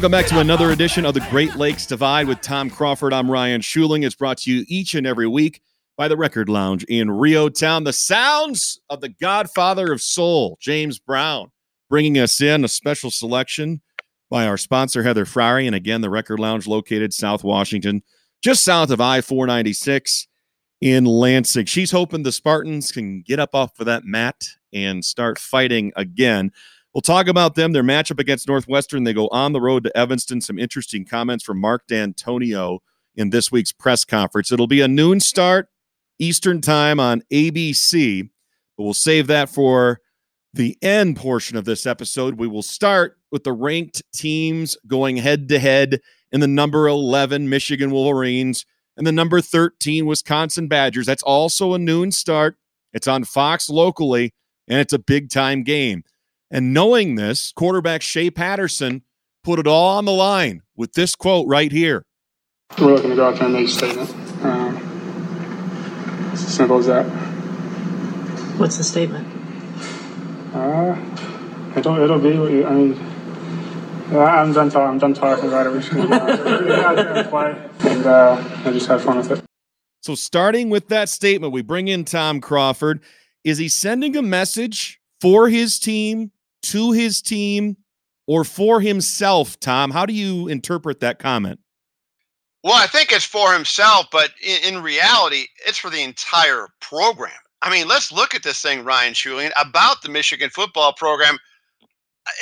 Welcome back to another edition of the Great Lakes Divide with Tom Crawford. I'm Ryan Schuling. It's brought to you each and every week by the Record Lounge in REO Town. The sounds of the godfather of soul, James Brown, bringing us in a special selection by our sponsor, Heather Frary. And again, the Record Lounge located South Washington, just south of I 496 in Lansing. She's hoping the Spartans can get up off of that mat and start fighting again. We'll talk about them, their matchup against Northwestern. They go on the road to Evanston. Some interesting comments from Mark Dantonio in this week's press conference. It'll be a noon start Eastern time on ABC, but we'll save that for the end portion of this episode. We will start with the ranked teams going head to head in the number 11 Michigan Wolverines and the number 13 Wisconsin Badgers. That's also a noon start. It's on Fox locally, and it's a big time game. And knowing this, quarterback Shea Patterson put it all on the line with this quote right here. We're looking to go out there and make a statement. Um, it's as simple as that. What's the statement? Uh, it'll, it'll be what you, I mean, I'm done talking. I'm done talking about it. We're just gonna go out there, go out there and play, and uh, and just have fun with it. So, starting with that statement, we bring in Tom Crawford. Is he sending a message for his team to his team or for himself, Tom? How do you interpret that comment? Well, I think it's for himself, but in, in reality, it's for the entire program. I mean, let's look at this thing, Ryan Schuling, about the Michigan football program.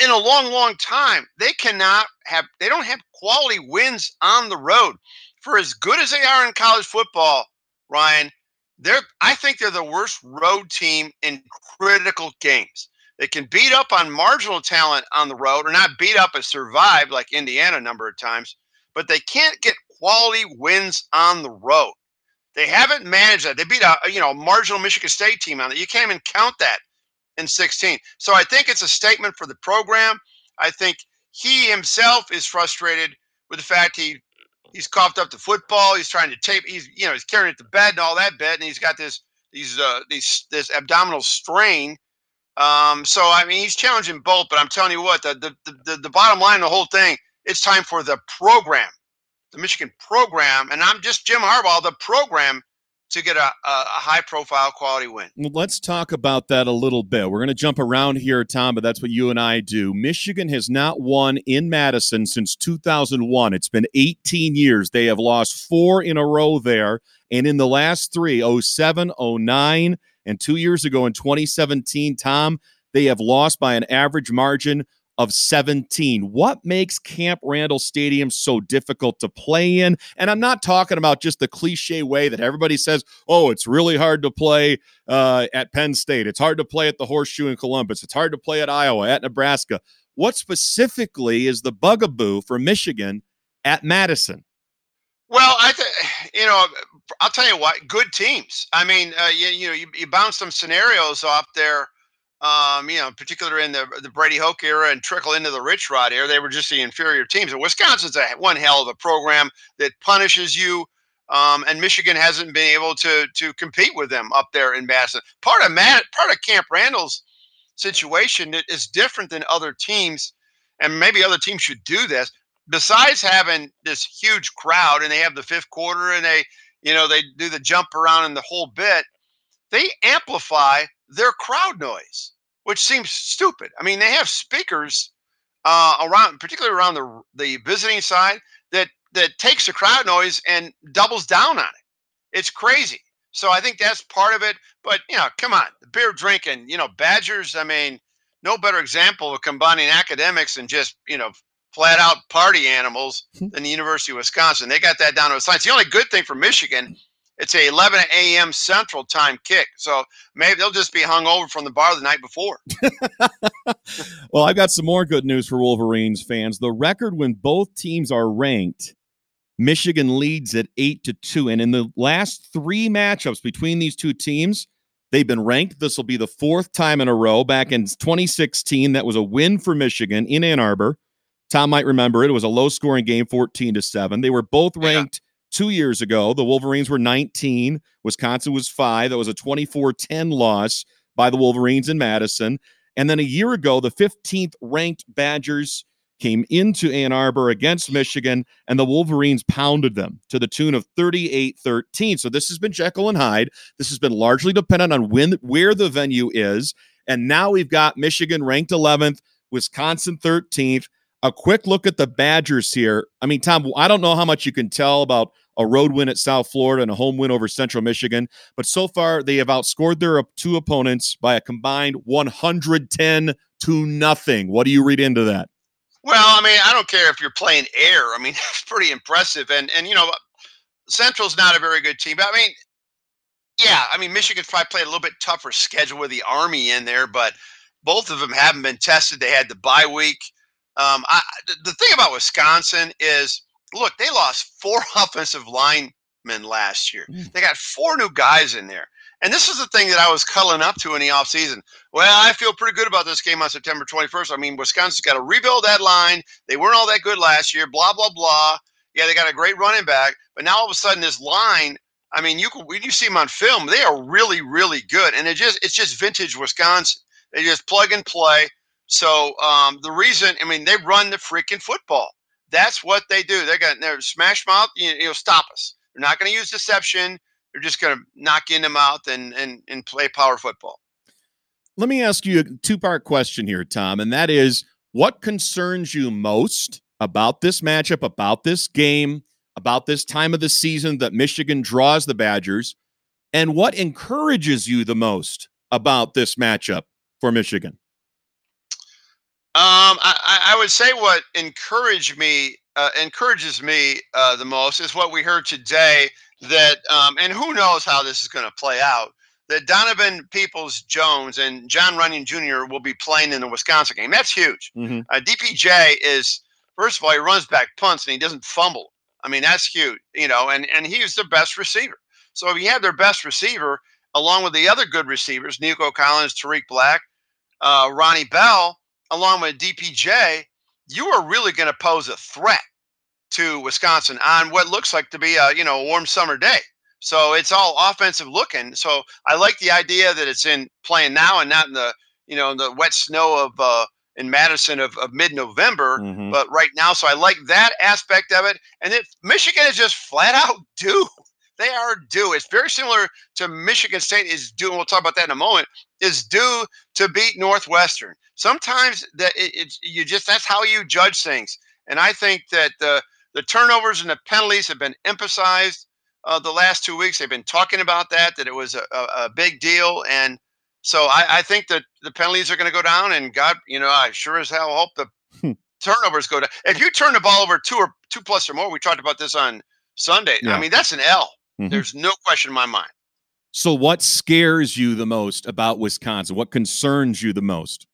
In a long, long time, they cannot have, they don't have quality wins on the road. For as good as they are in college football, Ryan, they're, I think they're the worst road team in critical games. They can beat up on marginal talent on the road, or not beat up and survive like Indiana a number of times, but they can't get quality wins on the road. They haven't managed that. They beat a you know marginal Michigan State team on that. You can't even count that in 16. So I think it's a statement for the program. I think he himself is frustrated with the fact he he's coughed up the football. He's trying to tape. He's you know he's carrying it to bed and all that bit, and he's got this these uh, these this abdominal strain um, so I mean, he's challenging both, but I'm telling you what, the, the the the bottom line, the whole thing, it's time for the program, the Michigan program, and I'm just Jim Harbaugh, the program, to get a, a, high profile quality win. Well, let's talk about that a little bit. We're going to jump around here, Tom, but that's what you and I do. Michigan has not won in Madison since 2001. It's been 18 years. They have lost four in a row there. And in the last three, 07, 09, and two years ago in 2017, Tom, they have lost by an average margin of 17. What makes Camp Randall Stadium so difficult to play in? And I'm not talking about just the cliche way that everybody says, oh, it's really hard to play uh, at Penn State. It's hard to play at the Horseshoe in Columbus. It's hard to play at Iowa, at Nebraska. What specifically is the bugaboo for Michigan at Madison? Well, I think you know I'll tell you what, good teams. I mean, uh, you, you know, you, you bounce some scenarios off there, um, you know, particularly in the the Brady Hoke era and trickle into the Rich Rod era. They were just the inferior teams. And Wisconsin's a one hell of a program that punishes you. Um, and Michigan hasn't been able to to compete with them up there in Madison. Part of Matt, part of Camp Randall's situation is different than other teams, and maybe other teams should do this. Besides having this huge crowd, and they have the fifth quarter, and they you know, they do the jump around and the whole bit, they amplify their crowd noise, which seems stupid. I mean, they have speakers uh, around, particularly around the the visiting side, that that takes the crowd noise and doubles down on it. It's crazy. So I think that's part of it. But you know, come on, beer drinking, you know, Badgers. I mean, no better example of combining academics and just you know flat out party animals hmm. than the University of Wisconsin. They got that down to a science. The only good thing for Michigan, it's a 11 a.m. Central Time kick, so maybe they'll just be hung over from the bar the night before. well, I've got some more good news for Wolverines fans. The record when both teams are ranked. Michigan leads at eight to two. And in the last three matchups between these two teams, they've been ranked. This will be the fourth time in a row. Back in 2016, that was a win for Michigan in Ann Arbor. Tom might remember it. It was a low scoring game, 14 to 7. They were both ranked yeah. two years ago. The Wolverines were 19, Wisconsin was five. That was a 24 10 loss by the Wolverines in Madison. And then a year ago, the 15th ranked Badgers came into Ann Arbor against Michigan, and the Wolverines pounded them to the tune of 38 13. So this has been Jekyll and Hyde. This has been largely dependent on when, where the venue is. And now we've got Michigan ranked 11th, Wisconsin 13th. A quick look at the Badgers here. I mean, Tom, I don't know how much you can tell about a road win at South Florida and a home win over Central Michigan. But so far, they have outscored their two opponents by a combined 110 to nothing. What do you read into that? Well, I mean, I don't care if you're playing air. I mean, it's pretty impressive. And and you know, Central's not a very good team, but I mean, yeah, I mean, Michigan's probably played a little bit tougher schedule with the Army in there, but both of them haven't been tested. They had the bye week. Um, I, the thing about Wisconsin is look, they lost four offensive linemen last year. Mm. They got four new guys in there. And this is the thing that I was cuddling up to in the offseason. Well, I feel pretty good about this game on September 21st. I mean, Wisconsin's got to rebuild that line. They weren't all that good last year, blah, blah, blah. Yeah, they got a great running back. But now all of a sudden, this line, I mean, you can, when you see them on film, they are really, really good. And it just it's just vintage Wisconsin. They just plug and play. So um, the reason, I mean, they run the freaking football. That's what they do. They're going to smash mouth. You, you know, stop us. They're not going to use deception. They're just going to knock you in the mouth and and and play power football. Let me ask you a two part question here, Tom, and that is, what concerns you most about this matchup, about this game, about this time of the season that Michigan draws the Badgers, and what encourages you the most about this matchup for Michigan? Um, I, I would say what encouraged me uh, encourages me uh, the most is what we heard today. That um, and who knows how this is going to play out. That Donovan Peoples Jones and Jon Runyan Jr. will be playing in the Wisconsin game. That's huge. Mm-hmm. Uh, DPJ is first of all he runs back punts and he doesn't fumble. I mean that's huge. You know, and and he's the best receiver. So if you have their best receiver along with the other good receivers, Nico Collins, Tarik Black, uh, Ronnie Bell along with DPJ, you are really going to pose a threat to Wisconsin on what looks like to be a you know a warm summer day. So it's all offensive looking. So I like the idea that it's in playing now and not in the you know the wet snow of uh, in Madison of, of mid November, mm-hmm. but right now. So I like that aspect of it. And then Michigan is just flat out due. They are due. It's very similar to Michigan State is due. And we'll talk about that in a moment. Is due to beat Northwestern sometimes that it, it's you just that's how you judge things. And I think that the the turnovers and the penalties have been emphasized uh, the last two weeks. They've been talking about that that it was a, a, a big deal, and so I, I, think that the penalties are going to go down. And God, you know, I sure as hell hope the hmm. turnovers go down. If you turn the ball over two or two plus or more, we talked about this on Sunday. Yeah. I mean, that's an L. Mm-hmm. There's no question in my mind. So, what scares you the most about Wisconsin? What concerns you the most?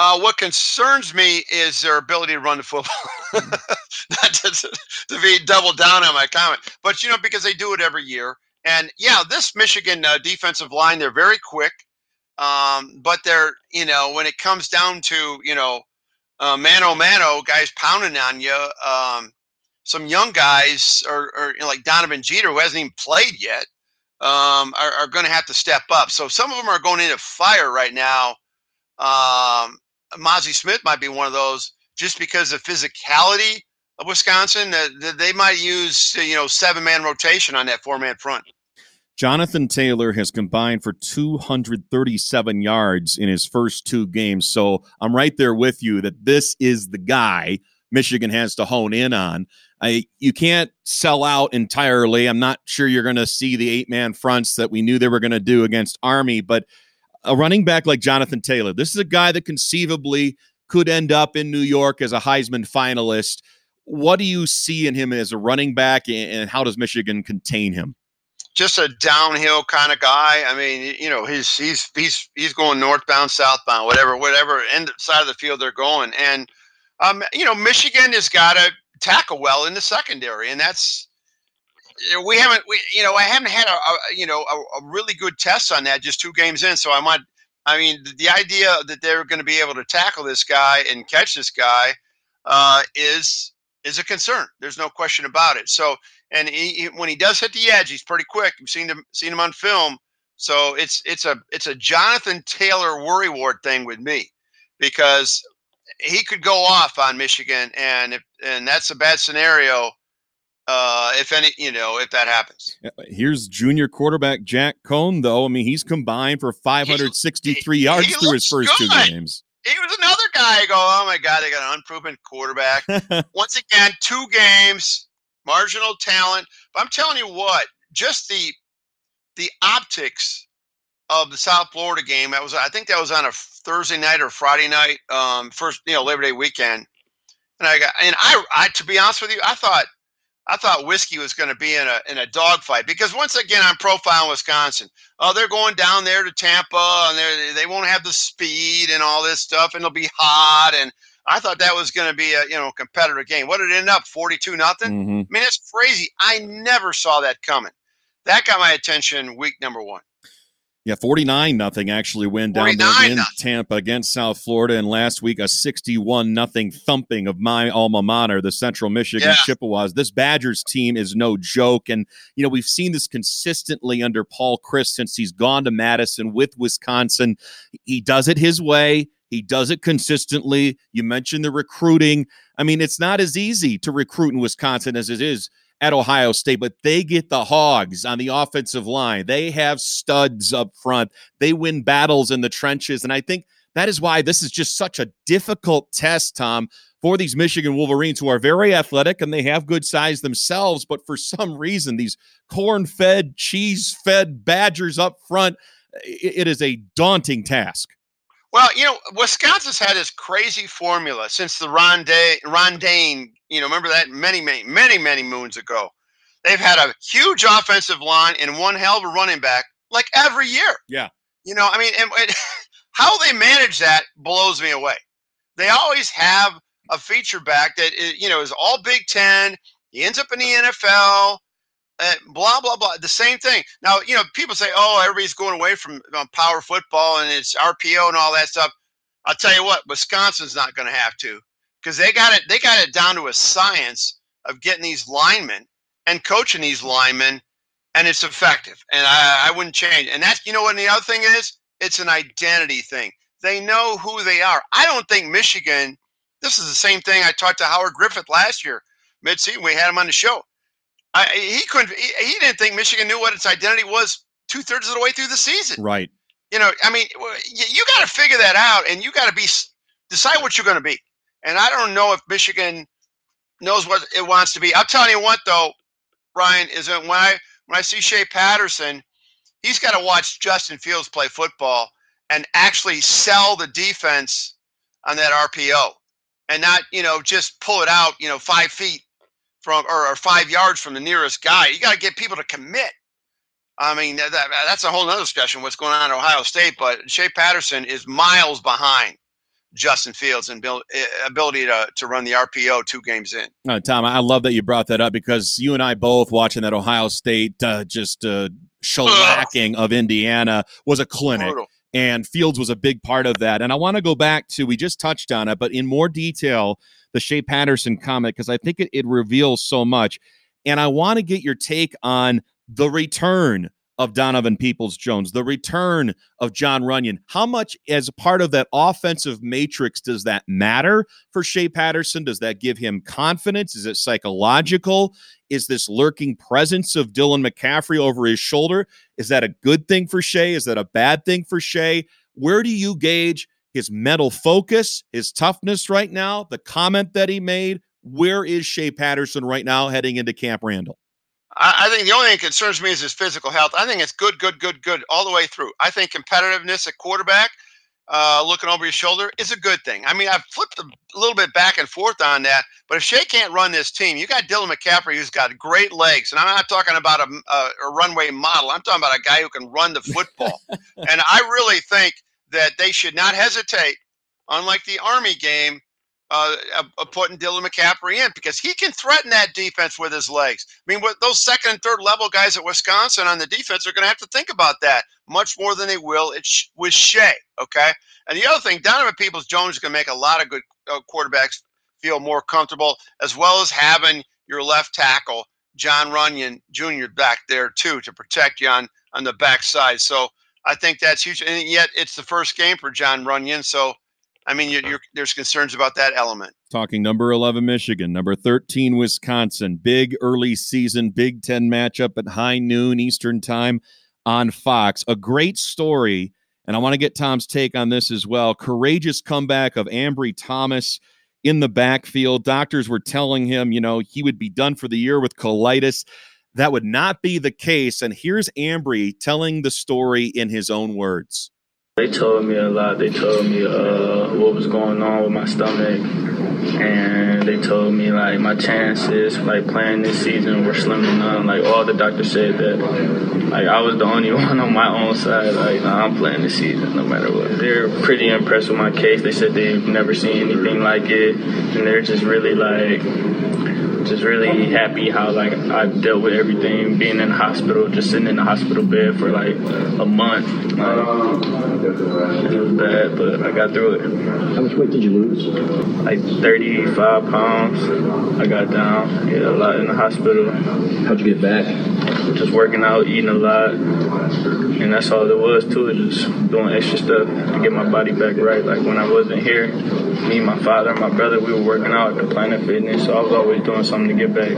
Uh, what concerns me is their ability to run the football. Not to, to, be double down on my comment, but you know because they do it every year. And yeah, this Michigan uh, defensive line, they're very quick, um, but they're you know when it comes down to you know uh, mano mano guys pounding on you. Um, some young guys, or, or you know, like Donovan Jeter, who hasn't even played yet, um, are, are going to have to step up. So some of them are going into fire right now. Um, Mazi Smith might be one of those just because of physicality of Wisconsin that, they might use you know seven man rotation on that four man front. Jonathan Taylor has combined for 237 yards in his first two games. So I'm right there with you that this is the guy Michigan has to hone in on. I you can't sell out entirely. I'm not sure you're going to see the eight man fronts that we knew they were going to do against Army, but a running back like Jonathan Taylor. This is a guy that conceivably could end up in New York as a Heisman finalist. What do you see in him as a running back, and how does Michigan contain him? Just a downhill kind of guy. I mean, you know, he's he's he's he's going northbound, southbound, whatever, whatever end side of the field they're going. And um, you know, Michigan has got to tackle well in the secondary, and that's we haven't, we, you know, I haven't had a, a you know, a, a, really good test on that just two games in. So I might, I mean, the, idea that they're going to be able to tackle this guy and catch this guy uh, is is a concern. There's no question about it. So, and he, he, when he does hit the edge, he's pretty quick. You've seen him, seen him on film. So it's it's a it's a Jonathan Taylor worry ward thing with me, because he could go off on Michigan, and if, and that's a bad scenario. Uh, if any, you know, if that happens. Here's junior quarterback Jack Coan, though. I mean, he's combined for 563 he- yards he through his first two games. He was another guy. I go, oh my god, they got an unproven quarterback. Once again, two games, marginal talent. But I'm telling you what, just the the optics of the South Florida game. That was, I think, that was on a Thursday night or Friday night, um, first, you know, Labor Day weekend. And I got, and I, I, to be honest with you, I thought, I thought whiskey was going to be in a in a dogfight because once again, I'm profiling Wisconsin. Oh, they're going down there to Tampa, and they they won't have the speed and all this stuff, and it'll be hot. And I thought that was going to be a you know competitive game. What did it end up? Forty two nothing. I mean, it's crazy. I never saw that coming. That got my attention week number one. Yeah, 49 nothing actually win down there in nothing. Tampa against South Florida. And last week, a 61 nothing thumping of my alma mater, the Central Michigan Yeah. Chippewas. This Badgers team is no joke. And, you know, we've seen this consistently under Paul Chryst since he's gone to Madison with Wisconsin. He does it his way. He does it consistently. You mentioned the recruiting. I mean, it's not as easy to recruit in Wisconsin as it is at Ohio State, but they get the hogs on the offensive line. They have studs up front. They win battles in the trenches. And I think that is why this is just such a difficult test, Tom, for these Michigan Wolverines who are very athletic and they have good size themselves. But for some reason, these corn fed, cheese fed Badgers up front, it is a daunting task. Well, you know, Wisconsin's had this crazy formula since the Ron, Day, Ron Dayne, you know, remember that many, many, many, many moons ago. They've had a huge offensive line and one hell of a running back like every year. Yeah. You know, I mean, and, and how they manage that blows me away. They always have a feature back that, i- you know, is all Big Ten. He ends up in the NFL. Blah blah blah. The same thing. Now, you know, people say, "Oh, everybody's going away from um, power football and it's RPO and all that stuff." I'll tell you what, Wisconsin's not going to have to because they got it. They got it down to a science of getting these linemen and coaching these linemen, and it's effective. And I, I wouldn't change. And that's you know what the other thing is. It's an identity thing. They know who they are. I don't think Michigan. This is the same thing I talked to Howard Griffith last year, mid-season. We had him on the show. I, he couldn't. He, he didn't think Michigan knew what its identity was two thirds of the way through the season. Right. You know, I mean, you, you got to figure that out, and you got to be decide what you're going to be. And I don't know if Michigan knows what it wants to be. I'm telling you what, though, Ryan, is that when I when I see Shea Patterson, he's got to watch Justin Fields play football and actually sell the defense on that RPO, and not you know just pull it out you know five feet from or, or five yards from the nearest guy. You got to get people to commit. I mean, that, that- that's a whole nother discussion. What's going on at Ohio State? But Shea Patterson is miles behind Justin Fields bil- eh, ability to to run the RPO two games in. Tom, I love that you brought that up because you and I both watching that Ohio State uh, just uh, shellacking of Indiana was a clinic. Brutal. And Fields was a big part of that. And I want to go back to we just touched on it, but in more detail, the Shea Patterson comment because I think it, it reveals so much. And I want to get your take on the return of Donovan Peoples Jones, the return of Jon Runyan. How much, as part of that offensive matrix, does that matter for Shea Patterson? Does that give him confidence? Is it psychological? Is this lurking presence of Dylan McCaffrey over his shoulder? Is that a good thing for Shea? Is that a bad thing for Shea? Where do you gauge his mental focus, his toughness right now, the comment that he made? Where is Shea Patterson right now heading into Camp Randall? I, I think the only thing that concerns me is his physical health. I think it's good, good, good, good all the way through. I think competitiveness at quarterback, uh, looking over your shoulder, is a good thing. I mean, I've flipped a little bit back and forth on that, but if Shea can't run this team, you got Dylan McCaffrey who's got great legs, and I'm not talking about a, a, a runway model. I'm talking about a guy who can run the football, and I really think that they should not hesitate, unlike the Army game, uh, of, of putting Dylan McCaffrey in because he can threaten that defense with his legs. I mean, what those second and third level guys at Wisconsin on the defense are going to have to think about that much more than they will it sh- with Shea. Okay, and the other thing, Donovan Peoples Jones is going to make a lot of good uh, quarterbacks feel more comfortable, as well as having your left tackle Jon Runyan Jr. back there too to protect you on on the backside. So I think that's huge, and yet it's the first game for Jon Runyan, so I mean, you're, you're, there's concerns about that element. Talking number 11, Michigan, number 13, Wisconsin. Big early season Big Ten matchup at high noon Eastern time on Fox. A great story. And I want to get Tom's take on this as well. Courageous comeback of Ambry Thomas in the backfield. Doctors were telling him, you know, he would be done for the year with colitis. That would not be the case. And here's Ambry telling the story in his own words. They told me a lot. They told me uh, what was going on with my stomach, and they told me like my chances like playing this season were slim to none. Like all the doctors said that like I was the only one on my own side. Like nah, I'm playing this season no matter what. They're pretty impressed with my case. They said they've never seen anything like it, and they're just really like just really happy how like I've dealt with everything, being in the hospital, just sitting in the hospital bed for like a month. Like, it was bad, but I got through it. How much weight did you lose? Like 35 pounds. I got down, yeah, a lot in the hospital. How'd you get back? Just working out, eating a lot, and that's all there was to it. Just doing extra stuff to get my body back right. Like when I wasn't here, me, my father, and my brother, we were working out at the Planet Fitness, so I was always doing something to get back.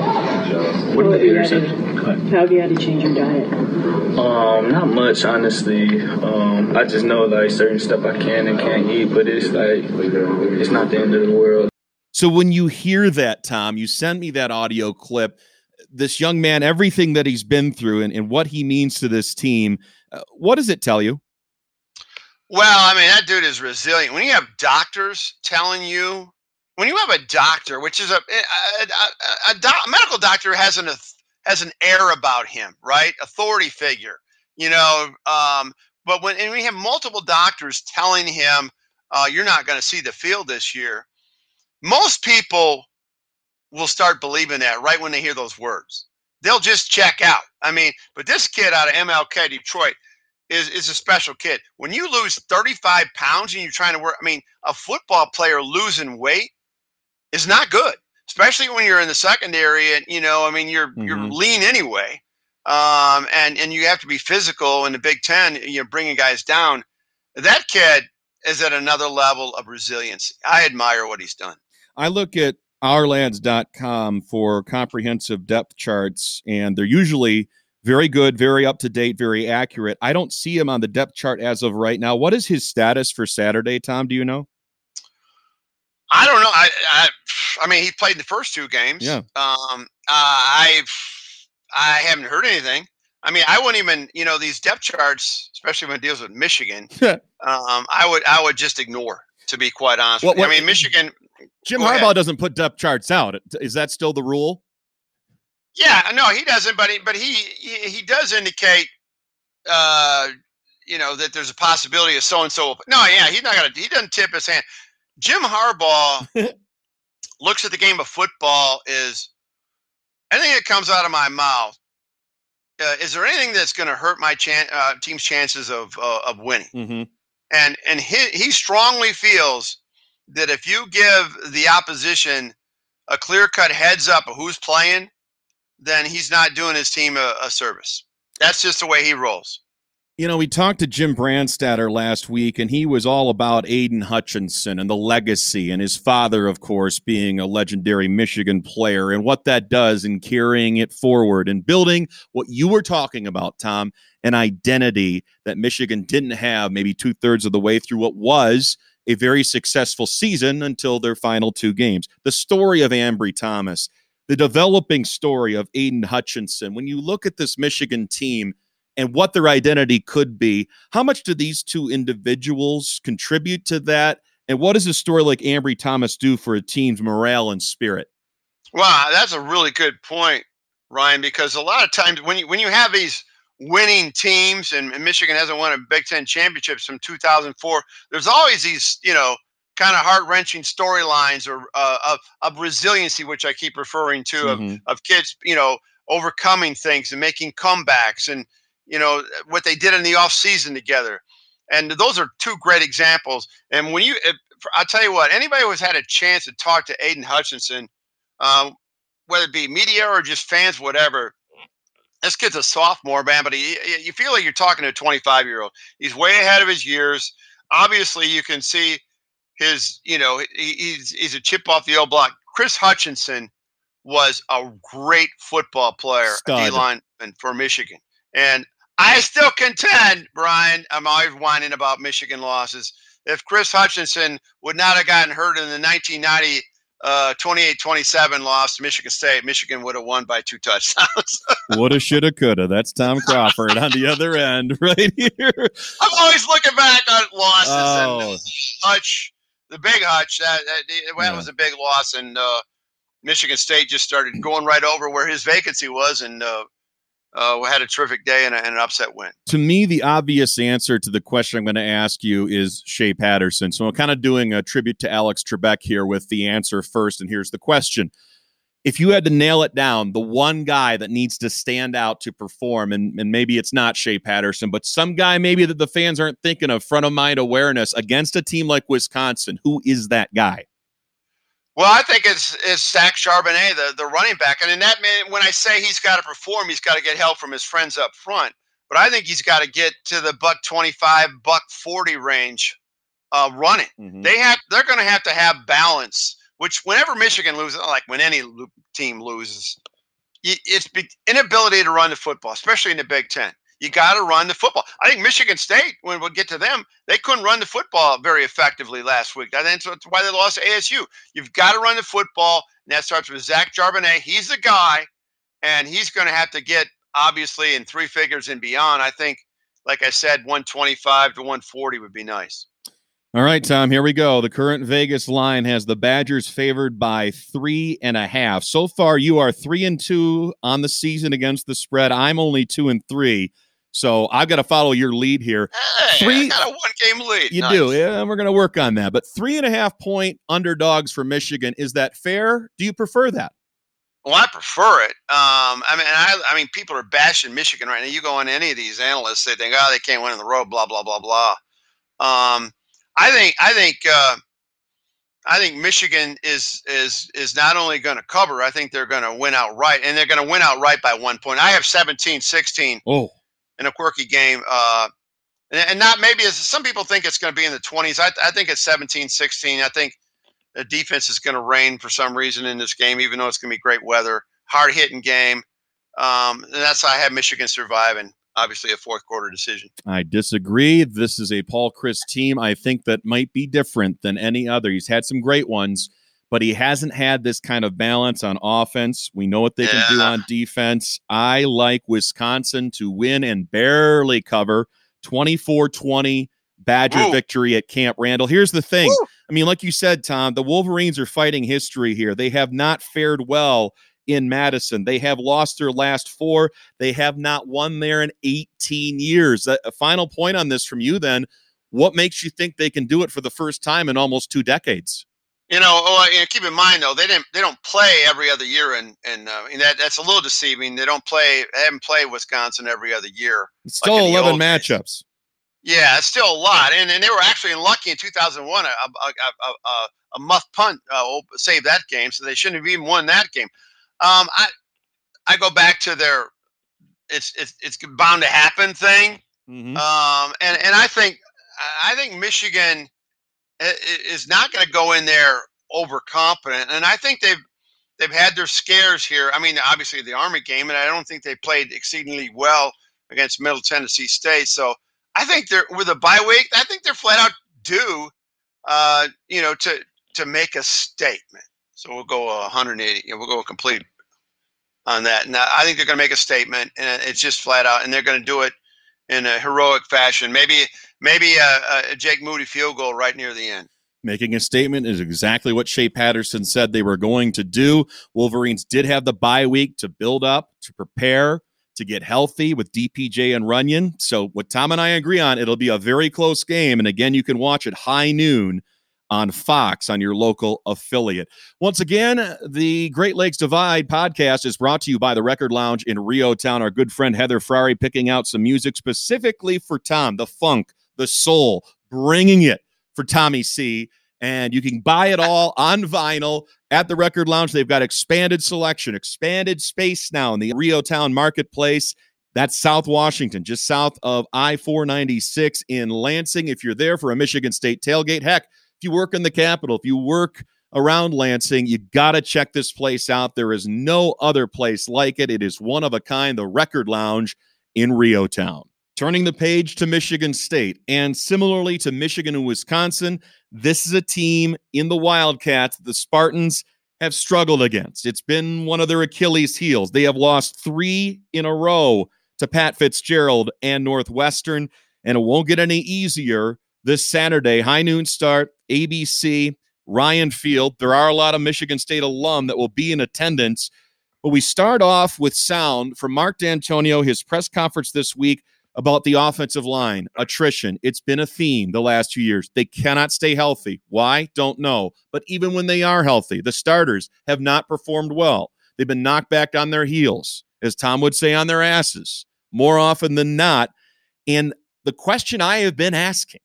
What How did have the you had to, interception? how have you had to change your diet? Um, not much, honestly. Um, I just know like certain stuff I can and can't eat, but it's like it's not the end of the world. So when you hear that, Tom, you send me that audio clip. This young man, everything that he's been through and, and what he means to this team, uh, what does it tell you? Well, I mean, that dude is resilient. When you have doctors telling you, when you have a doctor, which is a a, a, a, doc, medical doctor has an has an air about him, right? Authority figure, you know. Um, but when and we have multiple doctors telling him, uh, "You're not going to see the field this year," most people will start believing that right when they hear those words. They'll just check out. I mean, but this kid out of MLK Detroit is is a special kid. When you lose 35 pounds and you're trying to work, I mean, a football player losing weight is not good, especially when you're in the secondary and you know, I mean, you're you're Mhm. lean anyway, um, and and you have to be physical in the Big Ten. You're bringing guys down. That kid is at another level of resilience. I admire what he's done. I look at ourlads.com for comprehensive depth charts, and they're usually very good, very up to date, very accurate. I don't see him on the depth chart as of right now. What is his status for Saturday, Tom? Do you know? I don't know. I, I, I mean, he played the first two games. Yeah. Um, uh, I, I haven't heard anything. I mean, I wouldn't even, you know, these depth charts, especially when it deals with Michigan. um, I would, I would just ignore. To be quite honest, What- what- I mean, Michigan. Jim Harbaugh ahead. doesn't put depth charts out. Is that still the rule? Yeah, no, he doesn't. But he, but he, he, he does indicate, uh, you know, that there's a possibility of so and so. No, yeah, he's not gonna. He doesn't tip his hand. Jim Harbaugh looks at the game of football is anything that comes out of my mouth. Uh, is there anything that's going to hurt my chan- uh, team's chances of uh, of winning? Mm-hmm. and and he, he strongly feels that if you give the opposition a clear cut heads up of who's playing, then he's not doing his team a, a service. That's just the way he rolls. You know, we talked to Jim Brandstatter last week, and he was all about Aidan Hutchinson and the legacy, and his father, of course, being a legendary Michigan player, and what that does in carrying it forward and building what you were talking about, Tom, an identity that Michigan didn't have maybe two thirds of the way through what was a very successful season until their final two games. The story of Ambry Thomas, the developing story of Aidan Hutchinson. When you look at this Michigan team, and what their identity could be. How much do these two individuals contribute to that? And what does a story like Ambry Thomas do for a team's morale and spirit? Wow, that's a really good point, Ryan. Because a lot of times when you when you have these winning teams, and, Michigan hasn't won a Big Ten championship from 2004, there's always these you know kind of heart wrenching storylines or uh, of of resiliency, which I keep referring to of Mhm. of kids, you know, overcoming things and making comebacks and you know what they did in the off season together. And those are two great examples. And when you, if, I'll tell you what, anybody who's had a chance to talk to Aidan Hutchinson, um, whether it be media or just fans, whatever, this kid's a sophomore, man, but he, you feel like you're talking to a 25 year old. He's way ahead of his years. Obviously, you can see his, you know, he, he's he's a chip off the old block. Chris Hutchinson was a great football player. D line for Michigan. And I still contend, Brian, I'm always whining about Michigan losses. If Chris Hutchinson would not have gotten hurt in the 1990 uh, 28-27 loss to Michigan State, Michigan would have won by two touchdowns. Woulda, shoulda, coulda. That's Tom Crawford on the other end, right here. I'm always looking back on losses Oh. and Hutch, the big Hutch. That that, that Yeah. was a big loss, and uh, Michigan State just started going right over where his vacancy was, and uh, uh, we had a terrific day and, a, and an upset win. to me, the obvious answer to the question I'm going to ask you is Shea Patterson. So I'm kind of doing a tribute to Alex Trebek here with the answer first. And here's the question. If you had to nail it down, the one guy that needs to stand out to perform, and, and maybe it's not Shea Patterson, but some guy maybe that the fans aren't thinking of front of mind awareness against a team like Wisconsin, who is that guy? Well, I think it's it's Zach Charbonnet, the the running back, and in that man, when I say he's got to perform, he's got to get help from his friends up front. But I think he's got to get to the buck twenty five, buck forty range, uh, running. They have they're going to have to have balance. Which whenever Michigan loses, like when any team loses, it's inability to run the football, especially in the Big Ten. You got to run the football. I think Michigan State, when we'll get to them, they couldn't run the football very effectively last week. That's why they lost to ASU. You've got to run the football, and that starts with Zach Charbonnet. He's the guy, and he's going to have to get obviously in three figures and beyond. I think, like I said, 125 to 140 would be nice. All right, Tom, here we go. The current Vegas line has the Badgers favored by three and a half. So far, you are three and two on the season against the spread. I'm only two and three. So I've got to follow your lead here. Hey, Three- I got a one game lead. You Nice. do. Yeah, we're going to work on that. But three and a half point underdogs for Michigan. Is that fair? Do you prefer that? Well, I prefer it. Um, I mean, I, I mean, people are bashing Michigan right now. You go on any of these analysts, they think, oh, they can't win on the road, blah blah blah blah. Um, I think, I think, uh, I think Michigan is is is not only going to cover. I think they're going to win outright, and they're going to win outright by one point. I have 17-16 Oh, in a quirky game. Uh, and, and not maybe as some people think it's going to be in the 20s. I, I think it's 17-16. I think the defense is going to reign for some reason in this game, even though it's going to be great weather, hard hitting game. Um, and that's how I have Michigan surviving. Obviously, a fourth quarter decision. I disagree. This is a Paul Chryst team. I think that might be different than any other. He's had some great ones, but he hasn't had this kind of balance on offense. We know what they can do on defense. I like Wisconsin to win and barely cover 24 20 Badger Woo. victory at Camp Randall. Here's the thing Woo. I mean, like you said, Tom, the Wolverines are fighting history here. They have not fared well in Madison. They have lost their last four. They have not won there in 18 years. A, a final point on this from you then. What makes you think they can do it for the first time in almost two decades? You know, oh, you know, keep in mind though, they didn't they don't play every other year, and and uh, that that's a little deceiving. They don't play, they haven't played Wisconsin every other year. It's still the 11 old days. matchups. Yeah, it's still a lot, and, and they were actually lucky in 2001. A, a, a, a, a muff punt uh, op- saved that game, so they shouldn't have even won that game. Um, I I go back to their it's it's it's bound to happen thing, Mhm. um, and and I think I think Michigan is not going to go in there overconfident, and I think they've they've had their scares here. I mean, obviously the Army game, and I don't think they played exceedingly well against Middle Tennessee State. So I think they're with a bye week. I think they're flat out due, uh, you know, to to make a statement. So we'll go 180. you We'll go complete on that. Now I think they're going to make a statement, and it's just flat out, and they're going to do it in a heroic fashion. Maybe maybe a, a Jake Moody field goal right near the end. Making a statement is exactly what Shea Patterson said they were going to do. Wolverines did have the bye week to build up, to prepare, to get healthy with DPJ and Runyan. So, what Tom and I agree on, it'll be a very close game. And again, you can watch it high noon on Fox on your local affiliate. Once again, the Great Lakes Divide podcast is brought to you by the Record Lounge in REO Town. Our good friend Heather Frary picking out some music specifically for Tom, the funk, the soul, bringing it for Tommy C. And you can buy it all on vinyl at the Record Lounge. They've got expanded selection, expanded space now in the REO Town Marketplace. That's South Washington, just south of I 496 in Lansing. If you're there for a Michigan State tailgate, heck, if you work in the capital, if you work around Lansing, you got to check this place out. There is no other place like it. It is one of a kind, the Record Lounge in REO Town. Turning the page to Michigan State, and similarly to Michigan and Wisconsin, this is a team in the Wildcats, the Spartans have struggled against. It's been one of their Achilles' heels. They have lost three in a row to Pat Fitzgerald and Northwestern, and it won't get any easier this Saturday. High noon start, ABC, Ryan Field. There are a lot of Michigan State alum that will be in attendance. But we start off with sound from Mark Dantonio, his press conference this week about the offensive line, attrition. It's been a theme the last two years. They cannot stay healthy. Why? Don't know. But even when they are healthy, the starters have not performed well. They've been knocked back on their heels, as Tom would say, on their asses more often than not. And the question I have been asking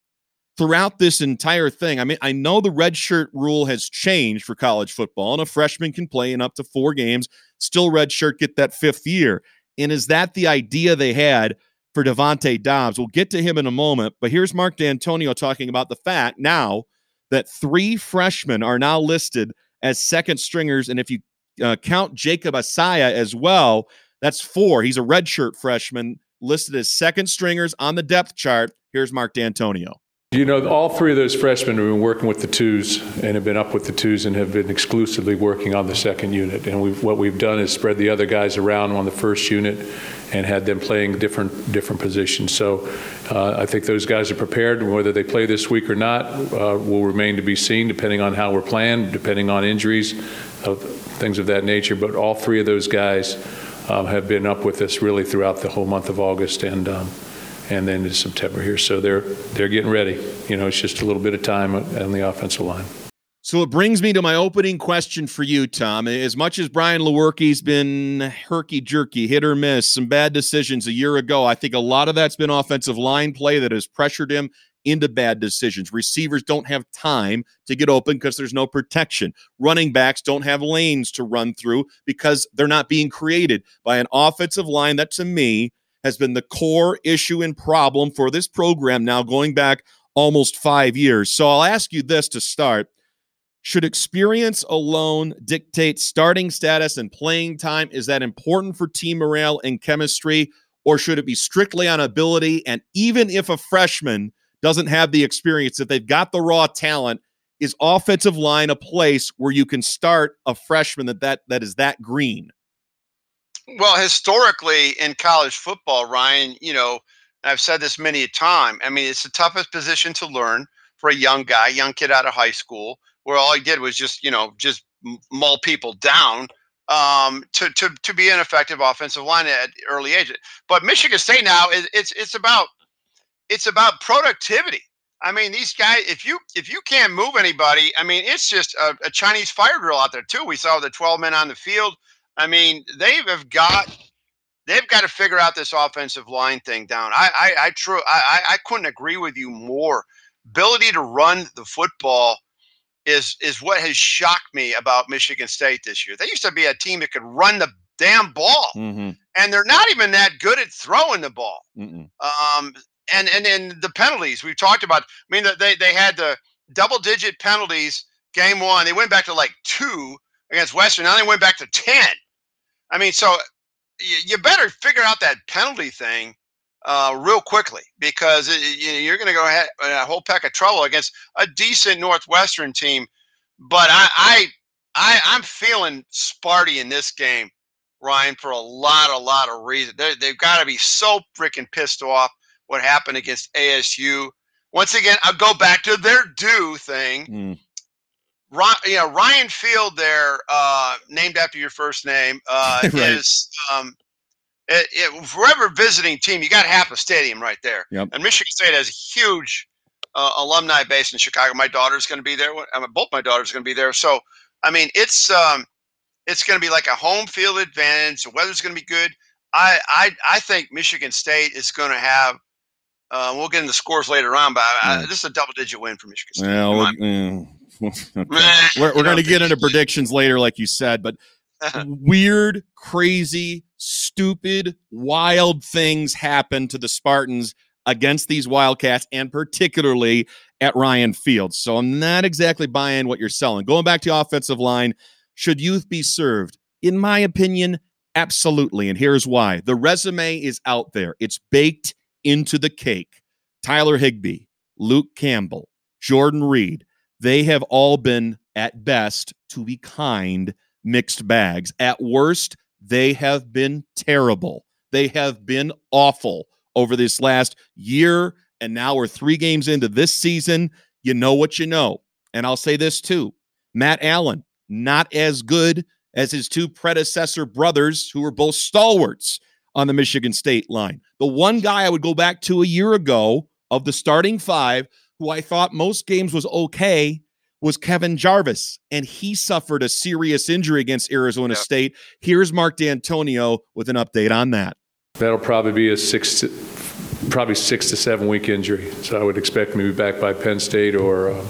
throughout this entire thing, I mean, I know the red shirt rule has changed for college football, and a freshman can play in up to four games, still red shirt, get that fifth year. And is that the idea they had for Devontae Dobbs? We'll get to him in a moment, but here's Mark Dantonio talking about the fact now that three freshmen are now listed as second stringers. And if you uh, count Jacob Isaia as well, that's four. He's a redshirt freshman listed as second stringers on the depth chart. Here's Mark Dantonio. You know, all three of those freshmen have been working with the twos and have been up with the twos and have been exclusively working on the second unit. And we've, what we've done is spread the other guys around on the first unit and had them playing different different positions. So uh, I think those guys are prepared. Whether they play this week or not uh, will remain to be seen, depending on how we're playing, depending on injuries, of things of that nature. But all three of those guys um, have been up with us really throughout the whole month of August and um, and then into September here. So they're they're getting ready. You know, it's just a little bit of time on the offensive line. So it brings me to my opening question for you, Tom. As much as Brian Lewerke's been herky jerky, hit or miss, some bad decisions a year ago, I think a lot of that's been offensive line play that has pressured him into bad decisions. Receivers don't have time to get open because there's no protection. Running backs don't have lanes to run through because they're not being created by an offensive line that, to me, has been the core issue and problem for this program now going back almost five years. So I'll ask you this to start. Should experience alone dictate starting status and playing time? Is that important for team morale and chemistry? Or should it be strictly on ability? And even if a freshman doesn't have the experience, if they've got the raw talent, is offensive line a place where you can start a freshman that that, that is that green? Well, historically in college football, Ryan, you know, I've said this many a time. I mean, it's the toughest position to learn for a young guy, young kid out of high school, where all he did was just, you know, just mull people down um, to to to be an effective offensive line at early age. But Michigan State now is it's it's about it's about productivity. I mean, these guys, if you if you can't move anybody, I mean, it's just a, a Chinese fire drill out there too. We saw the 12 men on the field. I mean, they have got they've got to figure out this offensive line thing down. I I I true I I couldn't agree with you more. Ability to run the football is is what has shocked me about Michigan State this year. They used to be a team that could run the damn ball, mm-hmm. and they're not even that good at throwing the ball. Mm-mm. Um, and and then the penalties we've talked about. I mean, they they had the double digit penalties game one. They went back to like two against Western. Now they went back to ten. I mean, so you, better figure out that penalty thing uh, real quickly because you, you're going to go ahead a whole pack of trouble against a decent Northwestern team. But I, I, I I'm feeling Sparty in this game, Ryan, for a lot, a lot of reasons. they they've got to be so freaking pissed off what happened against ASU. Once again, I'll go back to their do thing. Mm. Ryan, you know, Ryan Field there, uh, named after your first name, uh, Right. is um, it, it, forever visiting team. You got half a stadium right there. Yep. And Michigan State has a huge uh, alumni base in Chicago. My daughter's going to be there. I mean, both my daughters are going to be there. So, I mean, it's um, it's going to be like a home field advantage. The weather's going to be good. I, I I think Michigan State is going to have. Uh, we'll get into scores later on, but I, Yeah. this is a double-digit win for Michigan State. Well, Come on. we're, mm, okay. We're, we're going to get into predictions later, like you said, but weird, crazy, stupid, wild things happen to the Spartans against these Wildcats and particularly at Ryan Fields. So I'm not exactly buying what you're selling. Going back to the offensive line, should youth be served? In my opinion, absolutely. And here's why the resume is out there, it's baked into the cake. Tyler Higby, Luke Campbell, Jordan Reid, they have all been, at best, to be kind, mixed bags. At worst, they have been terrible. They have been awful over this last year. And now we're three games into this season. You know what you know. And I'll say this too Matt Allen, not as good as his two predecessor brothers, who were both stalwarts on the Michigan State line. The one guy I would go back to a year ago of the starting five, who I thought most games was okay, was Kevin Jarvis, and he suffered a serious injury against Arizona. State. Here's Mark Dantonio with an update on that. That'll probably be a six, to, probably six to seven week injury. So I would expect him to be back by Penn State or, uh,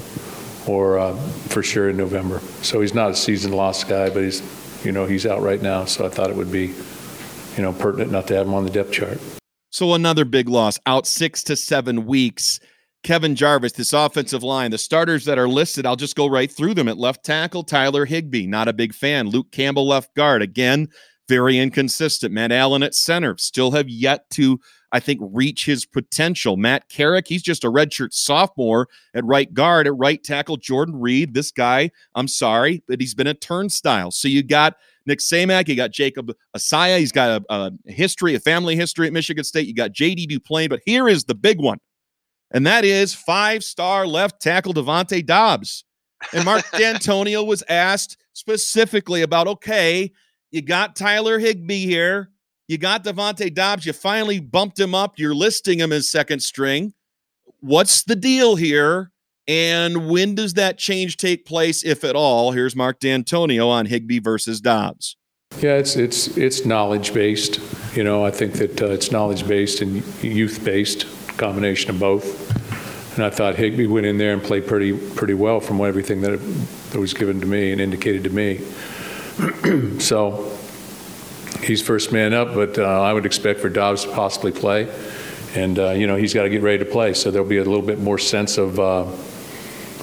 or uh, for sure in November. So he's not a season lost guy, but he's, you know, he's out right now. So I thought it would be, you know, pertinent not to have him on the depth chart. So another big loss, out six to seven weeks. Kevin Jarvis, this offensive line, the starters that are listed, I'll just go right through them. At left tackle, Tyler Higby, not a big fan. Luke Campbell, left guard, again, very inconsistent. Matt Allen at center, still have yet to, I think, reach his potential. Matt Carrick, he's just a redshirt sophomore at right guard. At right tackle, Jordan Reid, this guy, I'm sorry, but he's been a turnstile. So you got Nick Samac, you got Jacob Isaia, he's got a, a history, a family history at Michigan State. You got JD Duplain, but here is the big one and that is five star left tackle Devontae Dobbs. And Mark Dantonio was asked specifically about okay, you got Tyler Higby here, you got Devontae Dobbs, you finally bumped him up, you're listing him as second string. What's the deal here? And when does that change take place, if at all? Here's Mark Dantonio on Higby versus Dobbs. Yeah, it's it's it's knowledge based. You know, I think that uh, it's knowledge based and youth based combination of both. And I thought Higby went in there and played pretty pretty well from everything that, that was given to me and indicated to me. so he's first man up, but uh, I would expect for Dobbs to possibly play. And, uh, you know, he's got to get ready to play. So there'll be a little bit more sense of uh,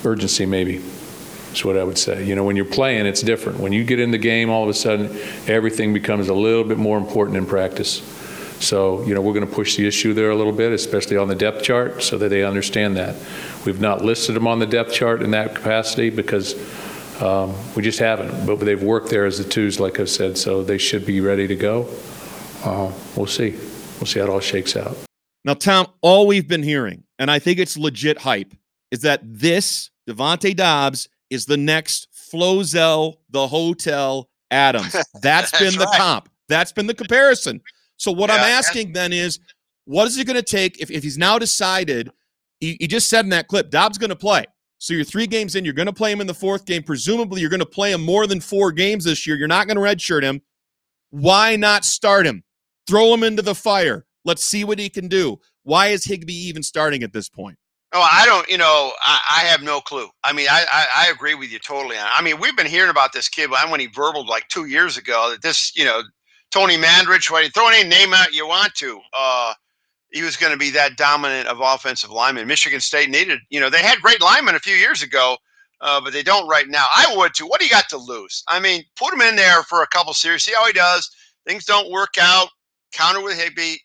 urgency, maybe, is what I would say. You know, when you're playing, it's different. When you get in the game, all of a sudden, everything becomes a little bit more important in practice. So, you know, we're going to push the issue there a little bit, especially on the depth chart, so that they understand that. We've not listed them on the depth chart in that capacity because um, we just haven't. But they've worked there as the twos, like I said, so they should be ready to go. Uh, we'll see. We'll see how it all shakes out. Now, Tom, all we've been hearing, and I think it's legit hype, is that this Devontae Dobbs is the next Flozell, the Hotel Adams. That's been the right. comp. That's been the comparison. So what yeah, I'm asking then is, what is it going to take if, if he's now decided? He, he just said in that clip, Dobbs going to play. So you're three games in. You're going to play him in the fourth game. Presumably, you're going to play him more than four games this year. You're not going to redshirt him. Why not start him? Throw him into the fire. Let's see what he can do. Why is Higby even starting at this point? Oh, I don't. You know, I, I have no clue. I mean, I, I, I agree with you totally. I mean, we've been hearing about this kid when he verbaled like two years ago that this, you know, Tony Mandarich, right? Throw any name out you want to. Uh, he was going to be that dominant of offensive lineman. Michigan State needed, you know, they had great linemen a few years ago, uh, but they don't right now. I would too. What do you got to lose? I mean, put him in there for a couple series, see how he does. Things don't work out. Counter with Higby,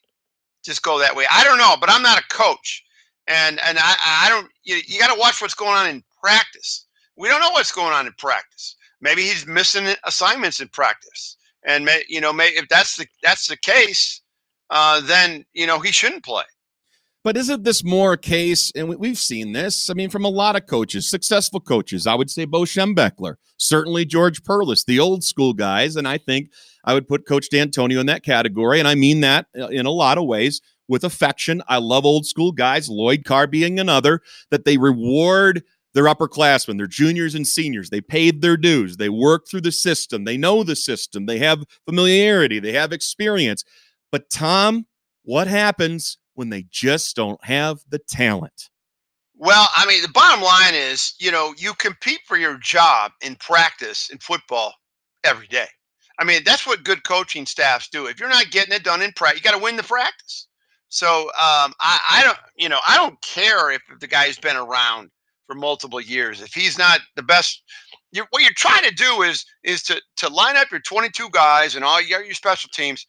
just go that way. I don't know, but I'm not a coach, and and I I don't. You, you got to watch what's going on in practice. We don't know what's going on in practice. Maybe he's missing assignments in practice and may, you know, may, if that's the that's the case, uh, then you know he shouldn't play. But isn't this more a case, and we, have seen this, I mean, from a lot of coaches, successful coaches. I would say Bo Schembechler, certainly George Perles, the old school guys. And I think I would put Coach Dantonio in that category. And I mean that uh, in a lot of ways with affection. I love old school guys, Lloyd Carr being another, that they reward – they're upperclassmen, they're juniors and seniors. They paid their dues. They work through the system. They know the system. They have familiarity. They have experience. But, Tom, what happens when they just don't have the talent? Well, I mean, the bottom line is, you know, you compete for your job in practice in football every day. I mean, that's what good coaching staffs do. If you're not getting it done in practice, you got to win the practice. So um, I, I don't, you know, I don't care if the guy's been around for multiple years. If he's not the best, you're, what you're trying to do is is to to line up your 22 guys and all your your special teams,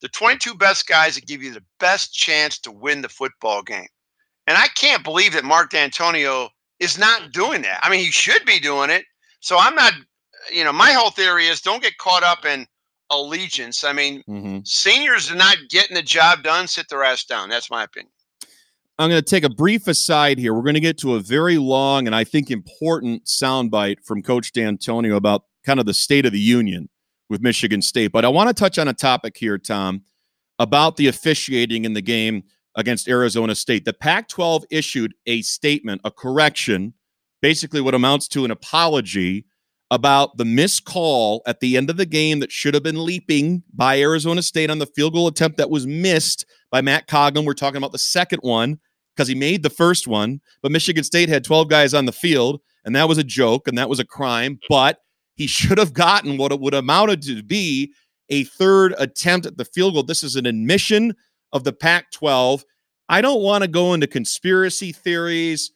the 22 best guys that give you the best chance to win the football game. And I can't believe that Mark Dantonio is not doing that. I mean, he should be doing it. So I'm not, you know, my whole theory is don't get caught up in allegiance. I mean, Mm-hmm. seniors are not getting the job done. Sit their ass down. That's my opinion. I'm going to take a brief aside here. We're going to get to a very long and I think important soundbite from Coach Dantonio about kind of the state of the union with Michigan State. But I want to touch on a topic here, Tom, about the officiating in the game against Arizona State. The Pac 12 issued a statement, a correction, basically what amounts to an apology about the missed call at the end of the game that should have been leaping by Arizona State on the field goal attempt that was missed by Matt Coghlin. We're talking about the second one because he made the first one, but Michigan State had 12 guys on the field, and that was a joke and that was a crime. But he should have gotten what it would have amounted to be a third attempt at the field goal. This is an admission of the Pac 12. I don't want to go into conspiracy theories.